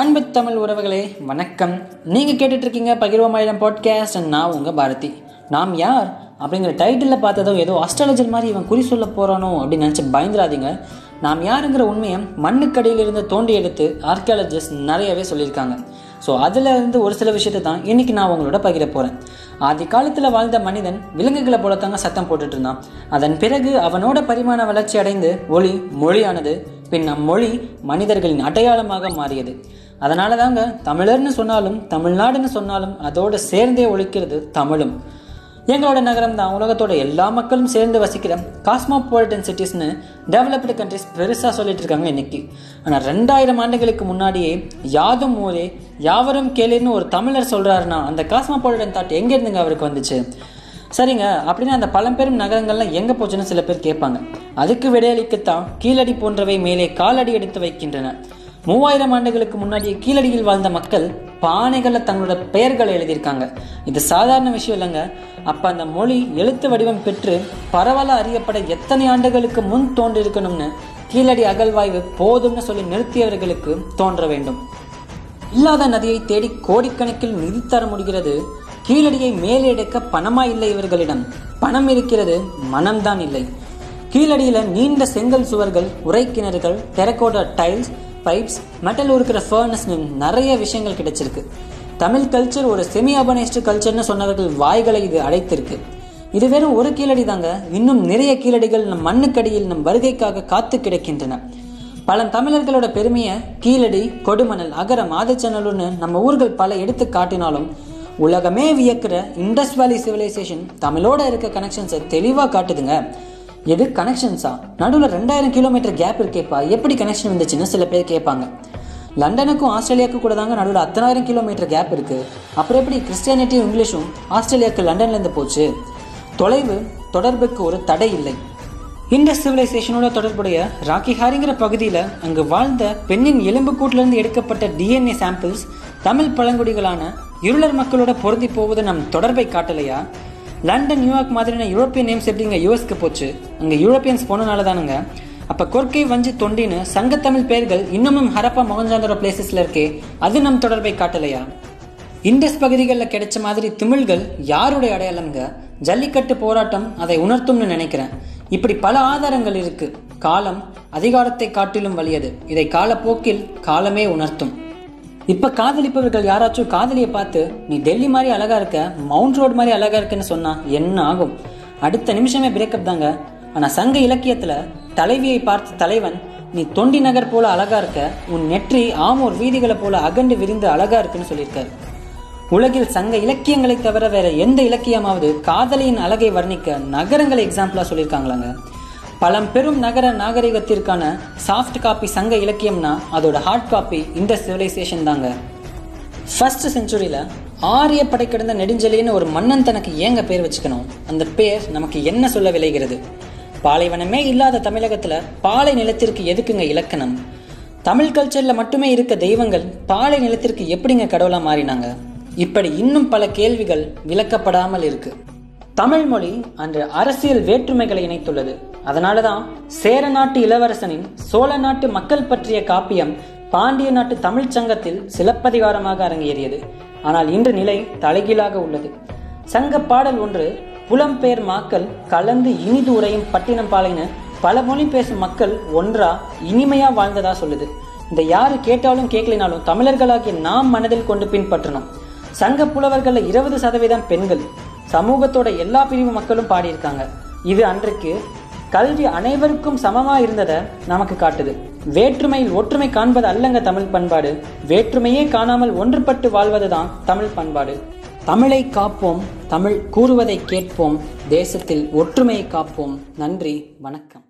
அன்பு தமிழ் உறவுகளே வணக்கம். நீங்கள் கேட்டுட்டு இருக்கீங்க பகிர்வமாயிரம் பாட்காஸ்ட் அண்ட் நான் உங்கள் பாரதி. நாம் யார்? அப்படிங்கிற டைட்டிலில் பார்த்ததும் ஏதோ அஸ்ட்ராலஜர் மாதிரி இவன் குறி சொல்ல போகிறானோ அப்படின்னு நினச்சி பயந்துராதீங்க. நாம் யாருங்கிற உண்மையை மண்ணுக்கடியில் இருந்து தோண்டி எடுத்து ஆர்கியாலஜிஸ்ட் நிறையவே சொல்லியிருக்காங்க. ஸோ அதில் இருந்து ஒரு சில விஷயத்தை தான் இன்னைக்கு நான் உங்களோட பகிர போகிறேன் ஆதி காலத்தில் வாழ்ந்த மனிதன் விலங்குகளை போல தாங்க சத்தம் போட்டுட்டு இருந்தான் அதன் பிறகு அவனோட பரிமாண வளர்ச்சி அடைந்து ஒளி மொழியானது. பின் அம்மொழி மனிதர்களின் அடையாளமாக மாறியது. அதனால தாங்க தமிழர்னு சொன்னாலும் தமிழ்நாடுன்னு சொன்னாலும் அதோடு சேர்ந்தே ஒழிக்கிறது தமிழும். எங்களோட நகரம் தான் உலகத்தோட எல்லா மக்களும் சேர்ந்து வசிக்கிற காஸ்மோபாலிட்டன் சிட்டிஸ்னு டெவலப்டு கண்ட்ரிஸ் பெருசாக சொல்லிட்டு இருக்காங்க இன்னைக்கு. ஆனால் ரெண்டாயிரம் ஆண்டுகளுக்கு முன்னாடியே யாதும் ஊரே யாவரும் கேளுன்னு ஒரு தமிழர் சொல்கிறாருன்னா அந்த காஸ்மோபாலிட்டன் தாட் எங்கேருந்துங்க அவருக்கு வந்துச்சு? சரிங்க அப்படின்னா அந்த பழம்பெரும் நகரங்கள்லாம் எங்கே போச்சுன்னு சில பேர் கேட்பாங்க. அதுக்கு விடையளிக்கத்தான் கீழடி போன்றவை மேலே காலடி எடுத்து வைக்கின்றன. மூவாயிரம் ஆண்டுகளுக்கு முன்னாடியே கீழடியில் வாழ்ந்த மக்கள் பானைகளில் தங்களோட பெயர்களை எழுதியிருக்காங்க. இது சாதாரண விஷயம் இல்லைங்க. அப்போ அந்த மொழி எழுத்து வடிவம் பெற்று பரவலாக அறியப்பட எத்தனை ஆண்டுகளுக்கு முன் தோன்றிருக்கணும்னு கீழடி அகழ்வாய்வு போதும்னு சொல்லி நிறுத்தியவர்களுக்கு தோன்ற வேண்டும். இல்லாத நதியை தேடி கோடிக்கணக்கில் நிதி தர முடிகிறது. கீழடியை மேலெடுக்க பணமா இல்லை இவர்களிடம். பணம் இருக்கிறது மனம்தான் இல்லை. கீழடியில நீண்ட செங்கல் சுவர்கள் உரைக்கிணறுகள் டெரகோட்டா டைல்ஸ் பைப்ஸ் மெட்டல் உருக்கிற ஃபர்னஸ்னு நிறைய விஷயங்கள் கிடைச்சிருக்கு. தமிழ் கல்ச்சர் ஒரு செமி அபனைஸ்டு கல்ச்சர்னு சொன்னவர்கள் வாய்களை இது அடைத்திருக்கு. இது வெறும் ஒரு கீழடி தாங்க இன்னும் நிறைய கீழடிகள் நம் மண்ணுக்கடியில் நம் வருகைக்காக காத்து கிடக்கின்றன. பல தமிழர்களோட பெருமையை கீழடி கொடுமணல் அகரம் ஆதிச்சநல்லூர்னு நம்ம ஊர்கள் பல எடுத்து காட்டினாலும் உலகமே வியக்கிற இண்டஸ் வேலி சிவிலைசேஷன் தமிழோட இருக்க கனெக்ஷன்ஸை தெளிவாக காட்டுதுங்க. எது கனெக்ஷன்ஸா நடுவில் ரெண்டாயிரம் கிலோமீட்டர் கேப் இருக்கேப்பா. எப்படி கனெக்ஷன் வந்துச்சுன்னு சில பேர் கேட்பாங்க. லண்டனுக்கும் ஆஸ்திரேலியாவுக்கும் கூட தாங்க நடுவில் அத்தனாயிரம் கிலோமீட்டர் கேப் இருக்கு. அப்புறம் எப்படி கிறிஸ்டியானிட்டியும் இங்கிலீஷும் ஆஸ்திரேலியாவுக்கு லண்டன்லேருந்து போச்சு? தொலைவு தொடர்புக்கு ஒரு தடை இல்லை. இந்த சிவிலைசேஷனோட தொடர்புடைய ராக்கி ஹாரிங்கிற பகுதியில் அங்கு வாழ்ந்த பெண்ணின் எலும்புக்கூட்டிலிருந்து எடுக்கப்பட்ட டிஎன்ஏ சாம்பிள்ஸ் தமிழ் பழங்குடிகளான இருளர் மக்களோட பொருந்தி போவது நம் தொடர்பை காட்டலையா? லண்டன் நியூயார்க் மாதிரியான யூரோப்பியன் நேம்ஸ் எப்படிங்க யூஎஸ்க்கு போச்சு? அங்கே யூரோப்பியன்ஸ் போனனால தானுங்க. அப்போ கொர்க்கை வஞ்சி தொண்டின்னு சங்கத்தமிழ் பெயர்கள் இன்னமும் ஹரப்பா மொகஞ்சாந்தர பிளேசஸ்ல இருக்கே. அது நம் தொடர்பை காட்டலையா? இண்டஸ் பகுதிகளில் கிடைச்ச மாதிரி திமிழ்கள் யாருடைய அடையாளம்ங்க? ஜல்லிக்கட்டு போராட்டம் அதை உணர்த்தும்னு நினைக்கிறேன். இப்படி பல ஆதாரங்கள் இருக்கு. காலம் அதிகாரத்தை காட்டிலும் வலியது. இதை காலப்போக்கில் காலமே உணர்த்தும். இப்ப காதலிப்பவர்கள் யாராச்சும் காதலியை பார்த்து நீ டெல்லி மாதிரி அழகா இருக்க மவுண்ட் ரோடு மாதிரி அழகா இருக்குன்னு சொன்னா என்ன ஆகும்? அடுத்த நிமிஷமே பிரேக்கப் தாங்க. ஆனா சங்க இலக்கியத்துல தலைவியை பார்த்த தலைவன் நீ தொண்டி நகர் போல அழகா இருக்க உன் நெற்றி ஆமூர் வீதிகளை போல அகண்டு விரிந்து அழகா இருக்குன்னு சொல்லியிருக்காரு. உலகில் சங்க இலக்கியங்களை தவிர வேற எந்த இலக்கியமாவது காதலியின் அழகை வர்ணிக்க நகரங்களை எக்ஸாம்பிளா சொல்லியிருக்காங்களாங்க. பழம்பெரும் நகர நாகரிகத்திற்கான சாஃப்ட் காப்பி சங்க இலக்கியம்னா அதோட ஹார்ட் காப்பி இந்த சிவிலைசேஷன் தாங்க. ஃபர்ஸ்ட் செஞ்சுரியில் ஆரிய படை கிடந்த நெடுஞ்செலின்னு ஒரு மன்னன் தனக்கு ஏங்க பேர் வச்சுக்கணும்? அந்த பேர் நமக்கு என்ன சொல்ல விளைகிறது? பாலைவனமே இல்லாத தமிழகத்துல பாலை நிலத்திற்கு எதுக்குங்க இலக்கணம்? தமிழ் கல்ச்சர்ல மட்டுமே இருக்க தெய்வங்கள் பாலை நிலத்திற்கு எப்படிங்க கடவுளா மாறினாங்க? இப்படி இன்னும் பல கேள்விகள் விளக்கப்படாமல் இருக்கு. தமிழ் மொழி அன்று அரசியல் வேற்றுமைகளை இணைத்துள்ளது. அதனாலதான் சேர நாட்டு இளவரசனின் சோழ நாட்டு மக்கள் பற்றிய காப்பியம் பாண்டிய நாட்டு தமிழ்ச் சங்கத்தில் சிலப்பதிகாரமாக அரங்கேறியது. ஆனால் இன்று நிலை தலைகீழாக உள்ளது. சங்க பாடல் ஒன்று புலம்பெயர் மாக்கள் கலந்து இனிது உரையும் பட்டினம் பாலைன்னு பல மொழி பேசும் மக்கள் ஒன்றா இனிமையா வாழ்ந்ததா சொல்லுது. இந்த யாரு கேட்டாலும் கேட்கலினாலும் தமிழர்களாகிய நாம் மனதில் கொண்டு பின்பற்றணும். சங்க புலவர்கள்ல இருபது சதவீதம் பெண்கள். சமூகத்தோட எல்லா பிரிவு மக்களும் பாடியிருக்காங்க. இது அன்றைக்கு கல்வி அனைவருக்கும் சமமா இருந்ததை நமக்கு காட்டுது. வேற்றுமையில் ஒற்றுமை காண்பது அல்லங்க தமிழ் பண்பாடு. வேற்றுமையே காணாமல் ஒன்றுபட்டு வாழ்வதுதான் தமிழ் பண்பாடு. தமிழை காப்போம் தமிழ் கூறுவதை கேட்போம் தேசத்தில் ஒற்றுமையை காப்போம். நன்றி வணக்கம்.